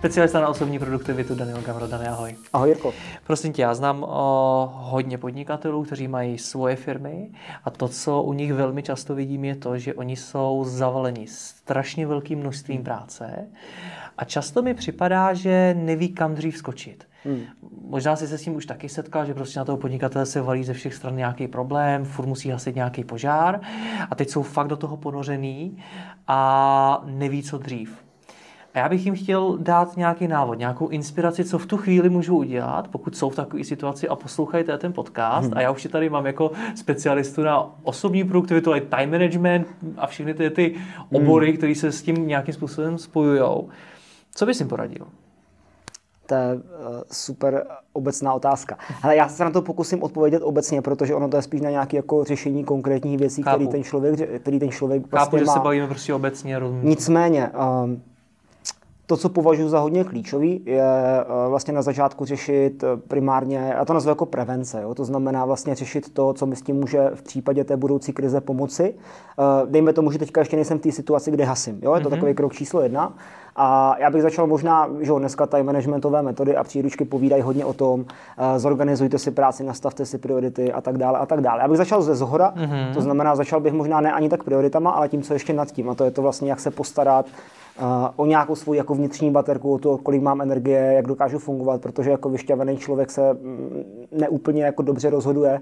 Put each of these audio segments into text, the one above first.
Specialista na osobní produktivitu Daniel Gamro. Dani, ahoj. Ahoj Jirko. Prosím tě, já znám o, hodně podnikatelů, kteří mají svoje firmy a to, co u nich velmi často vidím, je to, že oni jsou zavaleni strašně velkým množstvím práce a často mi připadá, že neví, kam dřív skočit. Hmm. Možná si se s tím už taky setkal, že prostě na toho podnikatele se valí ze všech stran nějaký problém, furt musí hasit nějaký požár a teď jsou fakt do toho ponořený a neví, co dřív. A já bych jim chtěl dát nějaký návod, nějakou inspiraci, co v tu chvíli můžou udělat, pokud jsou v takové situaci a poslouchají ten podcast. Hmm. A já už tady mám jako specialistu na osobní produktivitu, ale time management a všechny ty, ty obory, hmm. které se s tím nějakým způsobem spojují. Co bys jim poradil? To je uh, super obecná otázka. Ale já se na to pokusím odpovědět obecně, protože ono to je spíš na nějaké jako řešení konkrétních věcí, které ten člověk, který ten člověk Chápu, prostě že má. se bavíme prostě obecně. Rozumím. Nicméně, um, to, co považuji za hodně klíčový, je eh, vlastně na začátku řešit eh, primárně, a to nazvu jako prevence, jo? to znamená vlastně řešit to, co mi s tím může v případě té budoucí krize pomoci. Eh, dejme tomu, že teďka ještě nejsem v té situaci, kde hasím. Jo? Je to mm-hmm. takový krok číslo jedna. A já bych začal možná, že dneska time managementové metody a příručky povídají hodně o tom, zorganizujte si práci, nastavte si priority a tak dále a tak dále. Já bych začal ze zhora, mm-hmm. to znamená, začal bych možná ne ani tak prioritama, ale tím, co ještě nad tím. A to je to vlastně, jak se postarat o nějakou svou jako vnitřní baterku, o to, kolik mám energie, jak dokážu fungovat, protože jako vyšťavený člověk se mm, neúplně jako dobře rozhoduje,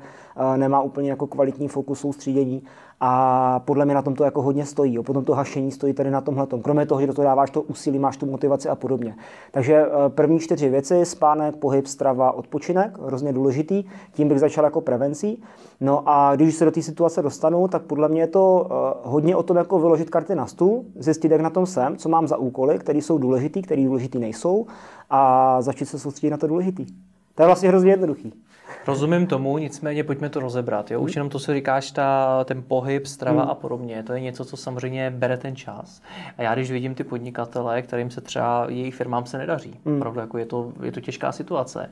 nemá úplně jako kvalitní fokus soustředění a podle mě na tom to jako hodně stojí. Jo. Potom to hašení stojí tady na tomhle. Kromě toho, že do toho dáváš to úsilí, máš tu motivaci a podobně. Takže e, první čtyři věci, spánek, pohyb, strava, odpočinek, hrozně důležitý. Tím bych začal jako prevencí. No a když se do té situace dostanu, tak podle mě je to e, hodně o tom, jako vyložit karty na stůl, zjistit, jak na tom jsem, co mám za úkoly, které jsou důležitý, které důležitý nejsou a začít se soustředit na to důležitý. To je vlastně hrozně jednoduchý. Rozumím tomu, nicméně pojďme to rozebrat. Jo? Už jenom to, co říkáš, ta, ten pohyb, strava hmm. a podobně, to je něco, co samozřejmě bere ten čas. A já když vidím ty podnikatele, kterým se třeba jejich firmám se nedaří, hmm. opravdu jako je to, je to těžká situace,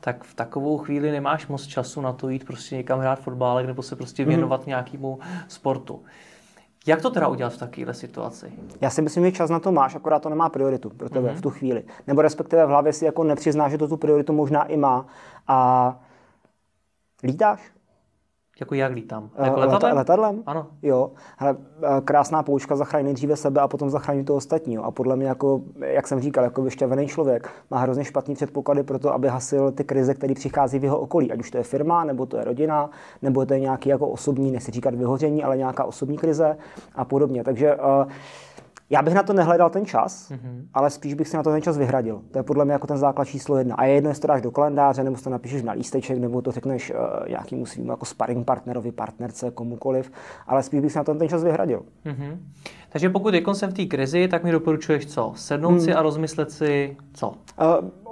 tak v takovou chvíli nemáš moc času na to jít prostě někam hrát fotbálek nebo se prostě hmm. věnovat hmm. nějakému sportu. Jak to teda udělat v takovéhle situaci? Já si myslím, že čas na to máš, akorát to nemá prioritu pro tebe mm-hmm. v tu chvíli. Nebo respektive v hlavě si jako nepřizná, že to tu prioritu možná i má. A lítáš? Jako jak lítám? Eh, jako letadlem? letadlem? Ano. Jo. Hele, eh, krásná poučka zachrání nejdříve sebe a potom zachrání to ostatního. A podle mě, jako, jak jsem říkal, jako vyšťavený člověk má hrozně špatný předpoklady pro to, aby hasil ty krize, které přichází v jeho okolí. Ať už to je firma, nebo to je rodina, nebo to je nějaký jako osobní, nechci říkat vyhoření, ale nějaká osobní krize a podobně. Takže uh, já bych na to nehledal ten čas, mm-hmm. ale spíš bych si na to ten čas vyhradil. To je podle mě jako ten základ číslo jedna. A je jedno, jestli to dáš do kalendáře, nebo to napíšeš na lísteček, nebo to řekneš uh, nějakému svým jako sparring partnerovi, partnerce, komukoliv, ale spíš bych si na to ten čas vyhradil. Mm-hmm. Takže pokud jsem v té krizi, tak mi doporučuješ co? Sednout hmm. si a rozmyslet si co? Uh,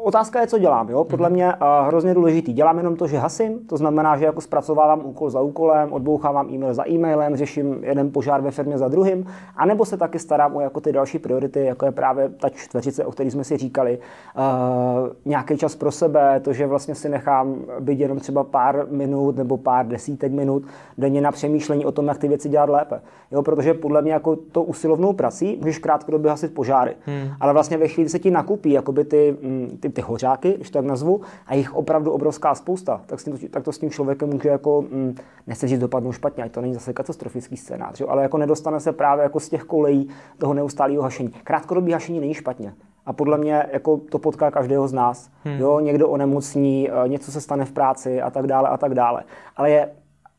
otázka je, co dělám. Jo? Podle mhm. mě uh, hrozně důležitý. Dělám jenom to, že hasím, to znamená, že jako zpracovávám úkol za úkolem, odbouchávám e-mail za e-mailem, řeším jeden požár ve firmě za druhým, anebo se taky starám o jako ty další priority, jako je právě ta čtveřice, o které jsme si říkali. Uh, nějaký čas pro sebe, to, že vlastně si nechám být jenom třeba pár minut nebo pár desítek minut denně na přemýšlení o tom, jak ty věci dělat lépe. Jo? Protože podle mě jako to usilovnou prací můžeš krátkodobě hasit požáry. Hmm. Ale vlastně ve chvíli se ti nakupí jakoby ty, mm, ty, ty hořáky, když to tak nazvu, a jich opravdu obrovská spousta, tak, s tím, tak to s tím člověkem může jako, mm, nechci říct, dopadnout špatně, ať to není zase katastrofický scénář, jo? ale jako nedostane se právě jako z těch kolejí toho neustálého hašení. Krátkodobý hašení není špatně. A podle mě jako to potká každého z nás. Hmm. Jo, někdo onemocní, eh, něco se stane v práci a tak dále a tak dále. Ale je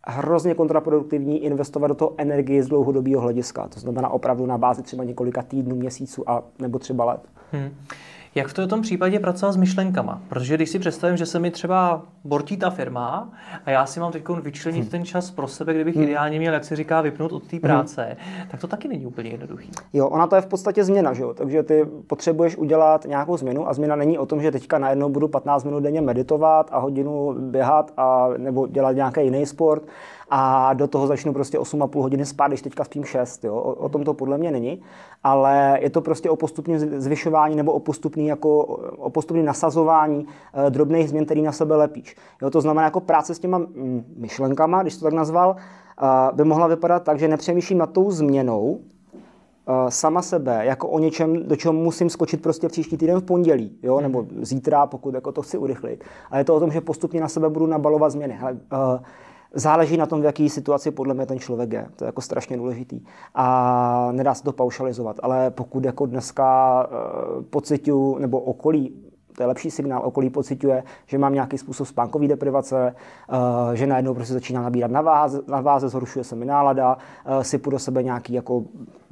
hrozně kontraproduktivní investovat do toho energii z dlouhodobého hlediska. To znamená opravdu na bázi třeba několika týdnů, měsíců a nebo třeba let. Hmm. Jak v tom případě pracovat s myšlenkama? Protože když si představím, že se mi třeba bortí ta firma a já si mám teď vyčlenit hmm. ten čas pro sebe, kdybych hmm. ideálně měl, jak se říká, vypnout od té práce, hmm. tak to taky není úplně jednoduchý. Jo, ona to je v podstatě změna, že jo? takže ty potřebuješ udělat nějakou změnu a změna není o tom, že teďka najednou budu 15 minut denně meditovat a hodinu běhat a nebo dělat nějaký jiný sport a do toho začnu prostě 8,5 hodiny spát, když teďka spím 6. Jo? O, o tom to podle mě není, ale je to prostě o postupném zvyšování nebo o postupný, jako, o postupný nasazování e, drobných změn, který na sebe lepíš. Jo? To znamená jako práce s těma mm, myšlenkama, když to tak nazval, e, by mohla vypadat tak, že nepřemýšlím nad tou změnou, e, sama sebe, jako o něčem, do čeho musím skočit prostě příští týden v pondělí, jo, nebo zítra, pokud jako to chci urychlit. A je to o tom, že postupně na sebe budu nabalovat změny. Hele, uh, Záleží na tom, v jaké situaci podle mě ten člověk je. To je jako strašně důležitý. A nedá se to paušalizovat. Ale pokud jako dneska uh, pocituju, nebo okolí to je lepší signál, okolí pocituje, že mám nějaký způsob spánkové deprivace, eh, že najednou prostě začíná nabírat na váze, na váze zhoršuje se mi nálada, eh, sypu do sebe nějaký jako,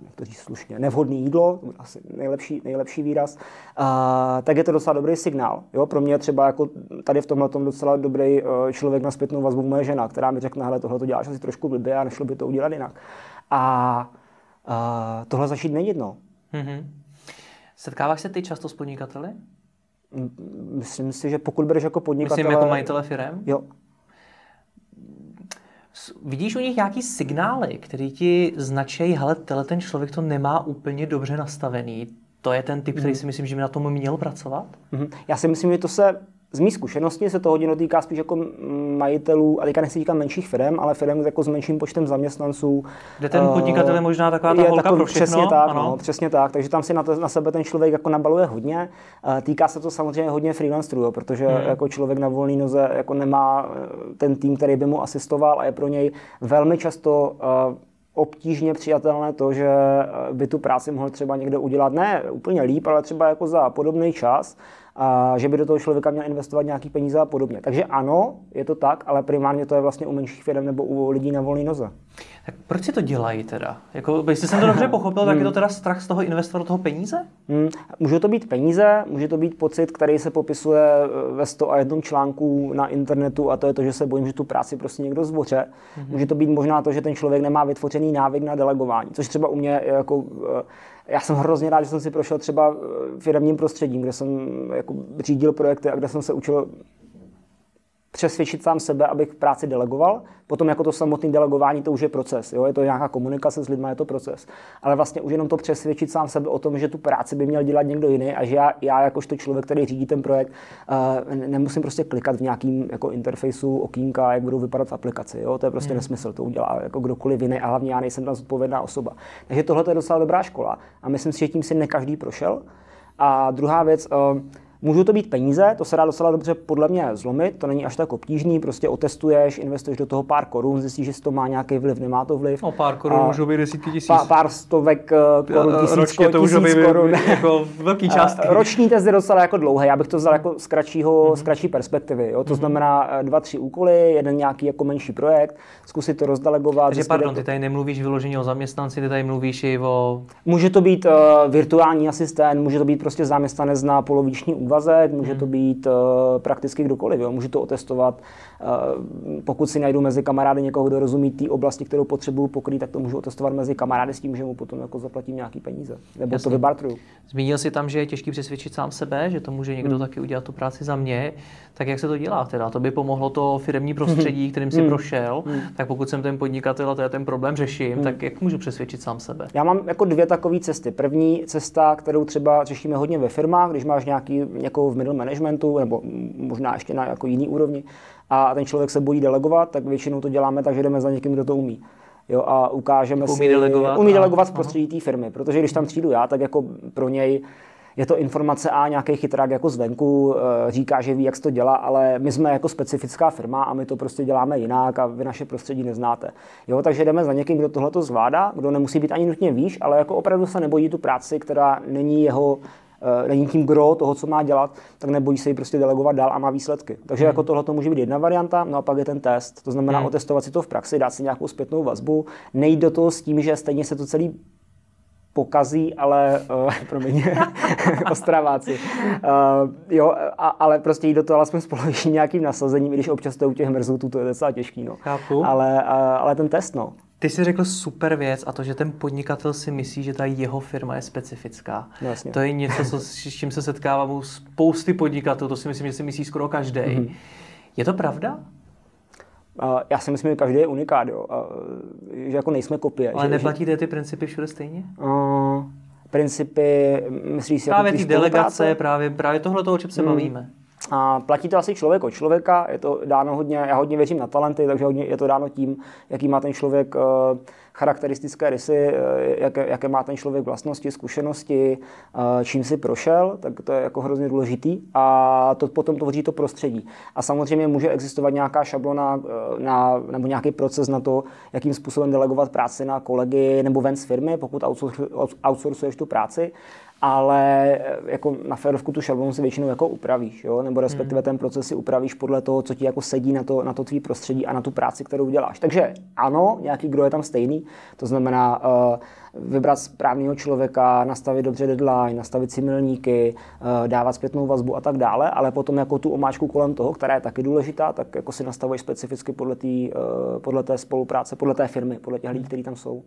jak to říct slušně, nevhodný jídlo, asi nejlepší, nejlepší výraz, eh, tak je to docela dobrý signál. Jo? Pro mě třeba jako tady v tomhle tom docela dobrý člověk na zpětnou vazbu moje žena, která mi řekne, hele, tohle to děláš asi trošku blbě a nešlo by to udělat jinak. A tohle začít není jedno. Mm-hmm. Setkáváš se ty často s podnikateli? Myslím si, že pokud budeš jako podnikatel... Myslím jako majitele firem? Jo. Vidíš u nich nějaký signály, který ti značí, hele, ten člověk to nemá úplně dobře nastavený. To je ten typ, který mhm. si myslím, že by na tom měl pracovat? Mhm. Já si myslím, že to se z mých zkušeností se to hodně dotýká spíš jako majitelů, a teďka nechci říkat menších firm, ale firm jako s menším počtem zaměstnanců. Kde ten podnikatel je možná taková ta je holka takový, pro všechno? Přesně tak, ano. no, přesně tak. Takže tam si na, to, na sebe ten člověk jako nabaluje hodně. Týká se to samozřejmě hodně freelancerů, protože hmm. jako člověk na volné noze jako nemá eh, ten tým, který by mu asistoval a je pro něj velmi často obtížně přijatelné to, že eh, by tu práci mohl třeba někdo udělat ne úplně líp, ale třeba jako za podobný čas a že by do toho člověka měl investovat nějaký peníze a podobně. Takže ano, je to tak, ale primárně to je vlastně u menších firm nebo u lidí na volné noze. Tak proč si to dělají teda? Jako, jestli jsem to dobře pochopil, tak je to hmm. teda strach z toho investovat do toho peníze? Hmm. Může to být peníze, může to být pocit, který se popisuje eh, ve 100 a jednom článku na internetu a to je to, že se bojím, že tu práci prostě někdo zvoře. Hmm. Může to být možná to, že ten člověk nemá vytvořený návyk na delegování, což třeba u mě jako eh, já jsem hrozně rád, že jsem si prošel třeba eh, firmním prostředím, kde jsem jako řídil projekty a kde jsem se učil přesvědčit sám sebe, abych práci delegoval. Potom jako to samotné delegování, to už je proces. Jo? Je to nějaká komunikace s lidmi, je to proces. Ale vlastně už jenom to přesvědčit sám sebe o tom, že tu práci by měl dělat někdo jiný a že já, já jakožto člověk, který řídí ten projekt, uh, nemusím prostě klikat v nějakým jako interfejsu okýnka, jak budou vypadat v aplikaci. Jo? To je prostě hmm. nesmysl, to udělá jako kdokoliv jiný a hlavně já nejsem tam zodpovědná osoba. Takže tohle je docela dobrá škola a myslím si, že tím si ne každý prošel. A druhá věc, uh, Můžou to být peníze, to se dá docela dobře podle mě zlomit, to není až tak obtížný, prostě otestuješ, investuješ do toho pár korun, zjistíš, že to má nějaký vliv, nemá to vliv. O pár korun a můžou být desítky tisíc. Pár, pár stovek eh, korun, tisíc, Ročně to můžou být korun. jako velký částky. Roční test je docela jako dlouhý, já bych to vzal jako z, kratšího, mm-hmm. z kratší perspektivy. Jo? To mm-hmm. znamená eh, dva, tři úkoly, jeden nějaký jako menší projekt, zkusit to rozdelegovat. Takže pardon, ty tady nemluvíš vyloženě o zaměstnanci, ty tady mluvíš i o... Může to být uh, virtuální asistent, může to být prostě zaměstnanec na poloviční úvazek, může mm-hmm. to být uh, prakticky kdokoliv. Jo. Můžu to otestovat. Uh, pokud si najdu mezi kamarády někoho, kdo rozumí té oblasti, kterou potřebuju pokrýt, tak to můžu otestovat mezi kamarády s tím, že mu potom jako zaplatím nějaký peníze. Nebo Jasně. to vybartruju. Zmínil si tam, že je těžký přesvědčit sám sebe, že to může někdo hmm. taky udělat tu práci za mě. Tak jak se to dělá teda? To by pomohlo to firmní prostředí, kterým si hmm. prošel. Hmm. Tak pokud jsem ten podnikatel a to je ten problém řeším, hmm. tak jak můžu přesvědčit sám sebe? Já mám jako dvě takové cesty. První cesta, kterou třeba řešíme hodně ve firmách, když máš nějaký někoho v middle managementu nebo možná ještě na jako jiný úrovni a ten člověk se bojí delegovat, tak většinou to děláme tak, že jdeme za někým, kdo to umí. Jo, a ukážeme umí si, delegovat, umí delegovat v prostředí té firmy, protože když tam přijdu já, tak jako pro něj je to informace a nějaký chytrák jako zvenku eh, říká, že ví, jak se to dělá, ale my jsme jako specifická firma a my to prostě děláme jinak a vy naše prostředí neznáte. Jo, takže jdeme za někým, kdo tohle to zvládá, kdo nemusí být ani nutně výš, ale jako opravdu se nebojí tu práci, která není jeho Eh, není tím gro toho, co má dělat, tak nebojí se ji prostě delegovat dál a má výsledky. Takže hmm. jako tohle to může být jedna varianta, no a pak je ten test. To znamená hmm. otestovat si to v praxi, dát si nějakou zpětnou vazbu, nejít do toho s tím, že stejně se to celý pokazí, ale, uh, promiň, ostraváci. Uh, jo, a, ale prostě jít do toho alespoň s nějakým nasazením, i když občas to u těch mrzutů to je docela těžký, no. Chápu. Ale, uh, ale ten test, no. Ty jsi řekl super věc a to, že ten podnikatel si myslí, že ta jeho firma je specifická. No, jasně. To je něco, co, s čím se setkávám u spousty podnikatelů, to si myslím, že si myslí skoro každý. Mm-hmm. Je to pravda? Uh, já si myslím, že každý je unikát, jo. Uh, že jako nejsme kopie. Ale že, neplatíte že... ty principy všude stejně? Uh, principy, myslíš si právě jako ty delegace, právě, právě tohle toho, o čem se hmm. bavíme. A platí to asi člověk od člověka, je to dáno hodně, já hodně věřím na talenty, takže hodně je to dáno tím, jaký má ten člověk uh, charakteristické rysy, uh, jaké, jaké má ten člověk vlastnosti, zkušenosti, uh, čím si prošel, tak to je jako hrozně důležitý a to potom tvoří to prostředí. A samozřejmě může existovat nějaká šablona na, nebo nějaký proces na to, jakým způsobem delegovat práci na kolegy nebo ven z firmy, pokud outsourcuješ tu práci ale eh, jako na férovku tu šablonu si většinou jako upravíš, jo? nebo respektive hmm. ten proces si upravíš podle toho, co ti jako sedí na to, na to tvý prostředí a na tu práci, kterou děláš. Takže ano, nějaký kdo je tam stejný, to znamená uh, vybrat správného člověka, nastavit dobře deadline, nastavit si milníky, uh, dávat zpětnou vazbu a tak dále, ale potom jako tu omáčku kolem toho, která je taky důležitá, tak jako si nastavuješ specificky podle, tý, uh, podle té spolupráce, podle té firmy, podle těch lidí, kteří tam jsou.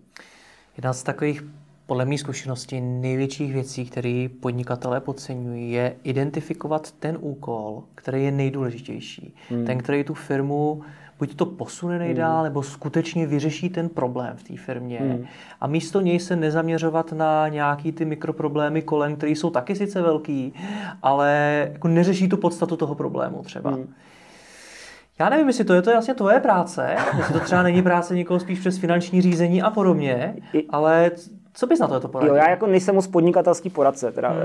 Jedna z takových podle mých zkušeností největších věcí, které podnikatelé podceňují, je identifikovat ten úkol, který je nejdůležitější. Hmm. Ten, který tu firmu buď to posune nejdál, hmm. nebo skutečně vyřeší ten problém v té firmě. Hmm. A místo něj se nezaměřovat na nějaký ty mikroproblémy kolem, které jsou taky sice velký, ale jako neřeší tu podstatu toho problému třeba. Hmm. Já nevím, jestli to je to jasně tvoje práce, jestli to třeba není práce někoho spíš přes finanční řízení a podobně, ale co bys na to, to poradil? Jo, já jako nejsem moc podnikatelský poradce, teda hmm,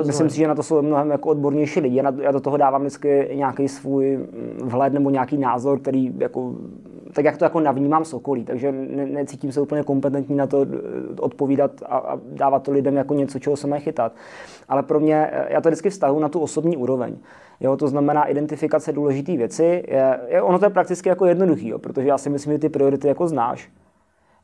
eh, myslím si, že na to jsou mnohem jako odbornější lidi. Já, na, já do toho dávám vždycky nějaký svůj mm, vhled nebo nějaký názor, který jako, tak jak to jako navnímám z okolí, takže ne, necítím se úplně kompetentní na to eh, odpovídat a, a dávat to lidem jako něco, čeho se mají chytat. Ale pro mě, eh, já to vždycky vztahu na tu osobní úroveň. Jo, to znamená identifikace důležité věci. Je, je, ono to je prakticky jako jednoduchý, jo, protože já si myslím, že ty priority jako znáš.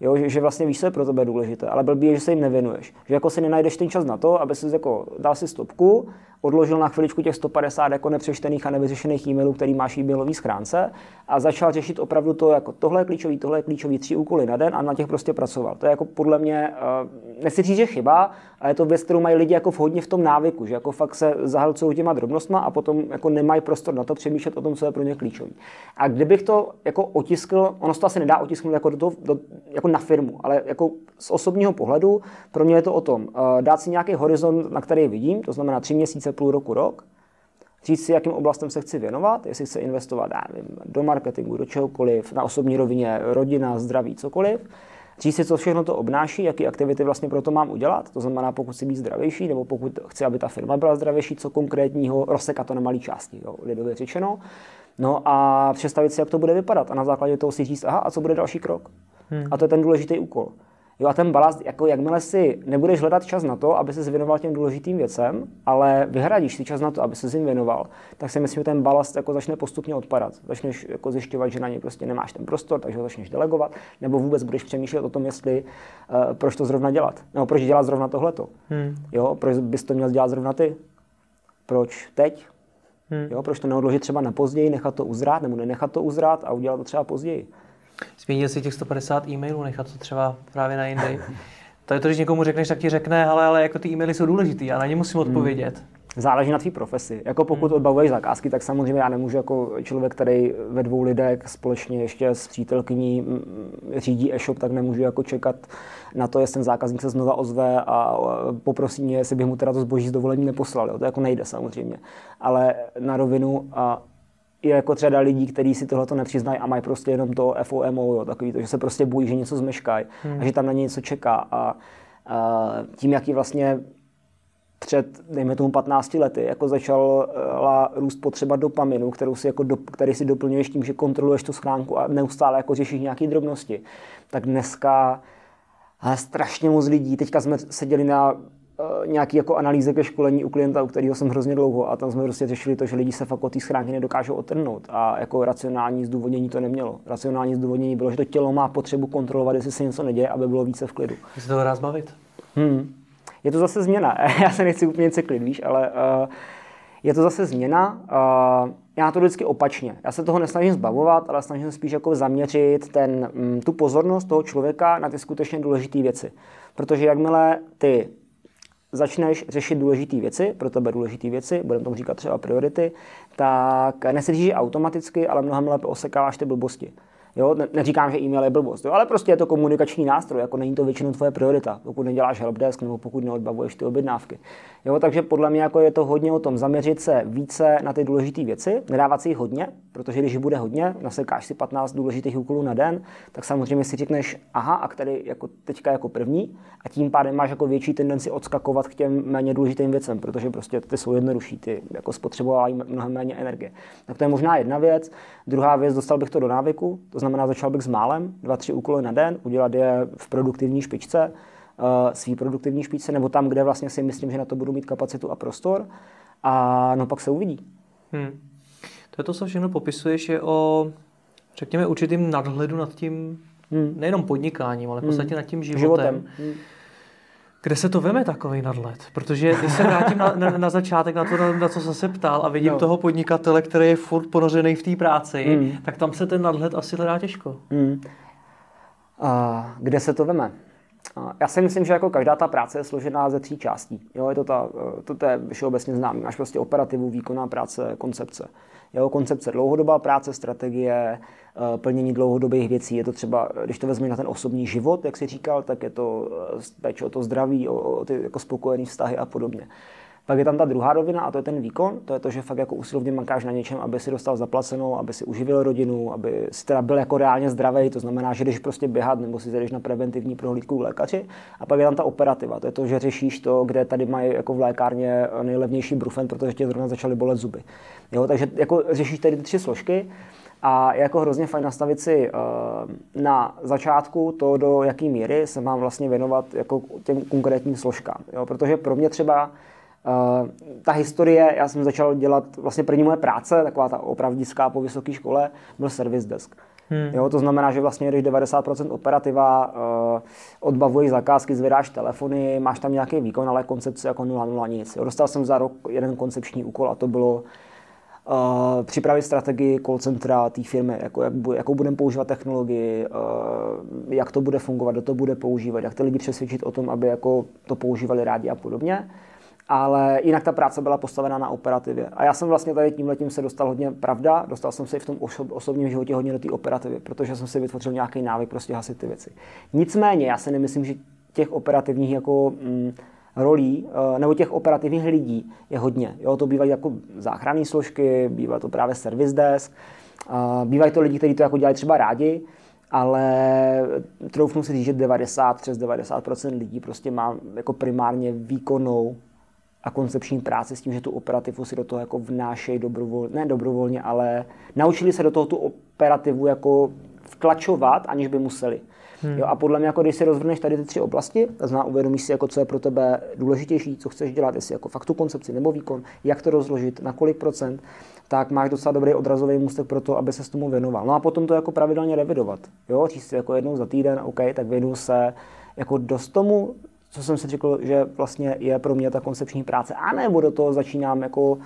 Jo, že, že, vlastně víš, co je pro tebe důležité, ale blbý je, že se jim nevěnuješ. Že jako si nenajdeš ten čas na to, aby si jako dal si stopku, odložil na chviličku těch 150 jako nepřečtených a nevyřešených e-mailů, který máš v e-mailové schránce a začal řešit opravdu to, jako tohle je klíčový, tohle je klíčový, tři úkoly na den a na těch prostě pracoval. To je jako podle mě, uh, nechci říct, že chyba, ale je to věc, kterou mají lidi jako hodně v tom návyku, že jako fakt se zahlcují těma drobnostma a potom jako nemají prostor na to přemýšlet o tom, co je pro ně klíčový. A kdybych to jako otiskl, ono se to asi nedá otisknout jako, do toho, do, jako na firmu, ale jako z osobního pohledu, pro mě je to o tom, uh, dát si nějaký horizont, na který vidím, to znamená tři měsíce, půl roku, rok, říct si, jakým oblastem se chci věnovat, jestli chci investovat já nevím, do marketingu, do čehokoliv, na osobní rovině, rodina, zdraví, cokoliv. Říct si, co všechno to obnáší, jaké aktivity vlastně pro to mám udělat, to znamená, pokud chci být zdravější, nebo pokud chci, aby ta firma byla zdravější, co konkrétního, rozsekat to na malé části, jo, lidově řečeno. No a představit si, jak to bude vypadat a na základě toho si říct, aha, a co bude další krok. Hmm. A to je ten důležitý úkol. Jo, a ten balast, jako jakmile si nebudeš hledat čas na to, aby se věnoval těm důležitým věcem, ale vyhradíš si čas na to, aby se jim věnoval, tak si myslím, že ten balast jako začne postupně odpadat. Začneš jako zjišťovat, že na něj prostě nemáš ten prostor, takže ho začneš delegovat, nebo vůbec budeš přemýšlet o tom, jestli uh, proč to zrovna dělat, nebo proč dělat zrovna tohleto. Hmm. Jo, proč bys to měl dělat zrovna ty? Proč teď? Hmm. Jo, proč to neodložit třeba na později, nechat to uzrát, nebo nenechat to uzrát a udělat to třeba později. Změnil si těch 150 e-mailů, nechat to třeba právě na jindy. To je to, když někomu řekneš, tak ti řekne, ale, ale jako ty e-maily jsou důležitý, já na ně musím odpovědět. Hmm. Záleží na tvý profesi. Jako pokud hmm. odbavuješ zakázky, tak samozřejmě já nemůžu jako člověk, který ve dvou lidech společně ještě s přítelkyní řídí e-shop, tak nemůžu jako čekat na to, jestli ten zákazník se znova ozve a poprosí mě, jestli bych mu teda to zboží z dovolení neposlal. Jo. To jako nejde samozřejmě. Ale na rovinu a je jako třeba lidí, kteří si tohle nepřiznají a mají prostě jenom to FOMO, jo, takový to, že se prostě bojí, že něco zmeškají hmm. a že tam na ně něco čeká. A, a tím, jaký vlastně před, dejme tomu, 15 lety, jako začala růst potřeba dopaminu, kterou si jako do, který si doplňuješ tím, že kontroluješ tu schránku a neustále jako řešíš nějaké drobnosti, tak dneska ale strašně moc lidí, teďka jsme seděli na nějaký jako analýze ke školení u klienta, u kterého jsem hrozně dlouho a tam jsme prostě řešili to, že lidi se fakt od té schránky nedokážou otrhnout a jako racionální zdůvodnění to nemělo. Racionální zdůvodnění bylo, že to tělo má potřebu kontrolovat, jestli se něco neděje, aby bylo více v klidu. Chci to rád zbavit? Hmm. Je to zase změna. Já se nechci úplně cyklit, víš, ale uh, je to zase změna. Uh, já to vždycky opačně. Já se toho nesnažím zbavovat, ale snažím se spíš jako zaměřit ten, mm, tu pozornost toho člověka na ty skutečně důležité věci. Protože jakmile ty začneš řešit důležité věci, pro tebe důležité věci, budeme tomu říkat třeba priority, tak nesedíš automaticky, ale mnohem lépe osekáváš ty blbosti. Jo, ne, neříkám, že e-mail je blbost, jo, ale prostě je to komunikační nástroj, jako není to většinou tvoje priorita, pokud neděláš helpdesk nebo pokud neodbavuješ ty objednávky. Jo, takže podle mě jako je to hodně o tom zaměřit se více na ty důležité věci, nedávat si jich hodně, protože když bude hodně, nasekáš si 15 důležitých úkolů na den, tak samozřejmě si řekneš, aha, a který jako teďka jako první, a tím pádem máš jako větší tendenci odskakovat k těm méně důležitým věcem, protože prostě ty jsou jednodušší, ty jako spotřebovávají mnohem méně energie. Tak to je možná jedna věc. Druhá věc, dostal bych to do návyku, to znamená, začal bych s málem, dva, tři úkoly na den, udělat je v produktivní špičce, uh, svý produktivní špičce, nebo tam, kde vlastně si myslím, že na to budu mít kapacitu a prostor. A no pak se uvidí. Hmm. To je to, co všechno popisuješ, je o, řekněme, určitým nadhledu nad tím, hmm. nejenom podnikáním, ale v podstatě hmm. nad tím životem. životem. Hmm. Kde se to veme takový nadhled? Protože když se vrátím na, na, na začátek, na to, na, na co jsem se ptal a vidím no. toho podnikatele, který je furt ponořený v té práci, hmm. tak tam se ten nadhled asi hledá těžko. Hmm. A kde se to veme? Já si myslím, že jako každá ta práce je složená ze tří částí. Jo, je to, ta, to, to je všeobecně známý. Máš prostě operativu, výkonná práce, koncepce. Jo, koncepce dlouhodobá práce, strategie, eh, plnění dlouhodobých věcí. Je to třeba, když to vezmeme na ten osobní život, jak jsi říkal, tak je to eh, péč o to zdraví, o, o ty jako spokojené vztahy a podobně. Pak je tam ta druhá rovina a to je ten výkon, to je to, že fakt jako usilovně makáš na něčem, aby si dostal zaplacenou, aby si uživil rodinu, aby si teda byl jako reálně zdravý, to znamená, že jdeš prostě běhat nebo si jdeš na preventivní prohlídku u lékaři. A pak je tam ta operativa, to je to, že řešíš to, kde tady mají jako v lékárně nejlevnější brufen, protože tě zrovna začaly bolet zuby. Jo, takže jako řešíš tady ty tři složky a je jako hrozně fajn nastavit si uh, na začátku to, do jaký míry se mám vlastně věnovat jako těm konkrétním složkám. Jo, protože pro mě třeba Uh, ta historie, já jsem začal dělat vlastně první moje práce, taková ta opravdická po vysoké škole, byl service desk. Hmm. Jo, to znamená, že vlastně když 90% operativa, uh, odbavuješ zakázky, zvedáš telefony, máš tam nějaký výkon, ale koncepce jako 0,0 nic. Jo, dostal jsem za rok jeden koncepční úkol a to bylo uh, připravit strategii call centra té firmy, jako jak, jakou budeme používat technologii, uh, jak to bude fungovat, kdo to bude používat, jak ty lidi přesvědčit o tom, aby jako to používali rádi a podobně ale jinak ta práce byla postavená na operativě. A já jsem vlastně tady tím letím se dostal hodně pravda, dostal jsem se i v tom osobním životě hodně do té operativy, protože jsem si vytvořil nějaký návyk prostě hasit ty věci. Nicméně, já si nemyslím, že těch operativních jako mm, rolí eh, nebo těch operativních lidí je hodně. Jo, to bývají jako záchranné složky, bývá to právě service desk, bývají to lidi, kteří to jako dělají třeba rádi, ale troufnu si říct, že 90 přes 90% lidí prostě má jako primárně výkonnou a koncepční práci s tím, že tu operativu si do toho jako vnášejí dobrovolně, ne dobrovolně, ale naučili se do toho tu operativu jako vklačovat, aniž by museli. Hmm. Jo, a podle mě, jako když si rozvrneš tady ty tři oblasti, to znamená uvědomíš si, jako, co je pro tebe důležitější, co chceš dělat, jestli jako fakt tu koncepci nebo výkon, jak to rozložit, na kolik procent, tak máš docela dobrý odrazový můstek pro to, aby se s tomu věnoval. No a potom to jako pravidelně revidovat. Jo, říct si jako jednou za týden, OK, tak věnu se jako dost tomu, co jsem si řekl, že vlastně je pro mě ta koncepční práce. A nebo do toho začínám jako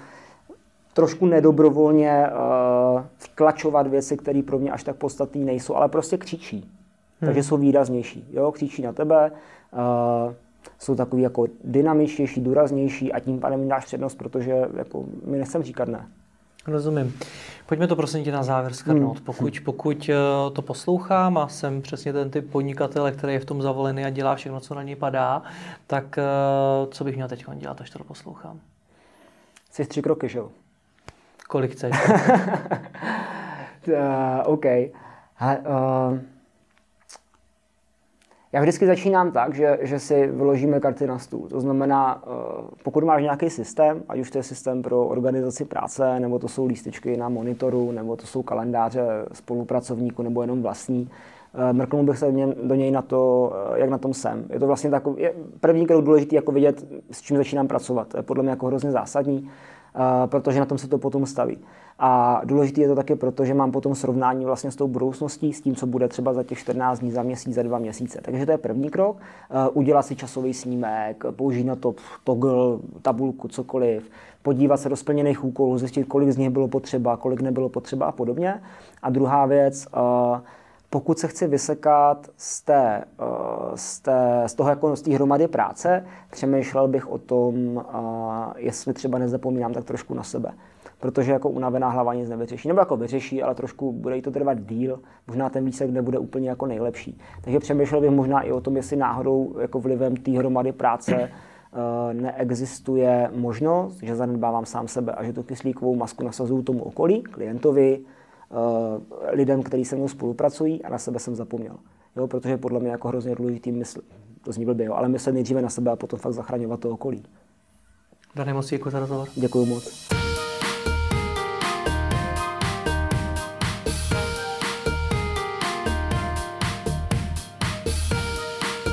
trošku nedobrovolně uh, vtlačovat věci, které pro mě až tak podstatné nejsou, ale prostě křičí. Hmm. Takže jsou výraznější. Jo? Křičí na tebe, uh, jsou takový jako dynamičtější, důraznější a tím pádem mi dáš přednost, protože jako mi nechcem říkat ne. Rozumím. Pojďme to prosím tě na závěr skrnout. Hmm. Pokud, pokud eh, to poslouchám a jsem přesně ten typ podnikatele, který je v tom zavolený a dělá všechno, co na něj padá, tak eh, co bych měl teď dělat, až to poslouchám? Jsi tři kroky, že jo? Kolik chceš? uh, OK. Ha, uh, já vždycky začínám tak, že, že si vyložíme karty na stůl. To znamená, eh, pokud máš nějaký systém, ať už to je systém pro organizaci práce, nebo to jsou lístečky na monitoru, nebo to jsou kalendáře spolupracovníků, nebo jenom vlastní, eh, mrknul bych se do něj na to, eh, jak na tom jsem. Je to vlastně takový, je první krok důležitý, jako vidět, s čím začínám pracovat. Je podle mě jako hrozně zásadní. Protože na tom se to potom staví. A důležité je to také proto, že mám potom srovnání vlastně s tou budoucností, s tím, co bude třeba za těch 14 dní, za měsíc, za dva měsíce. Takže to je první krok. Udělat si časový snímek, použít na to toggle, tabulku, cokoliv, podívat se do splněných úkolů, zjistit, kolik z nich bylo potřeba, kolik nebylo potřeba a podobně. A druhá věc, pokud se chci vysekat z, té, z, té, z toho jako z té hromady práce, přemýšlel bych o tom, jestli třeba nezapomínám tak trošku na sebe protože jako unavená hlava nic nevyřeší. Nebo jako vyřeší, ale trošku bude to trvat díl, možná ten výsledek nebude úplně jako nejlepší. Takže přemýšlel bych možná i o tom, jestli náhodou jako vlivem té hromady práce uh, neexistuje možnost, že zanedbávám sám sebe a že tu kyslíkovou masku nasazuju tomu okolí, klientovi, lidem, kteří se mnou spolupracují a na sebe jsem zapomněl. Jo, protože podle mě jako hrozně důležitý mysl, to zní blbě, jo, ale myslet nejdříve na sebe a potom fakt zachraňovat to okolí. Dane, moc děkuji za rozhovor. Děkuji moc.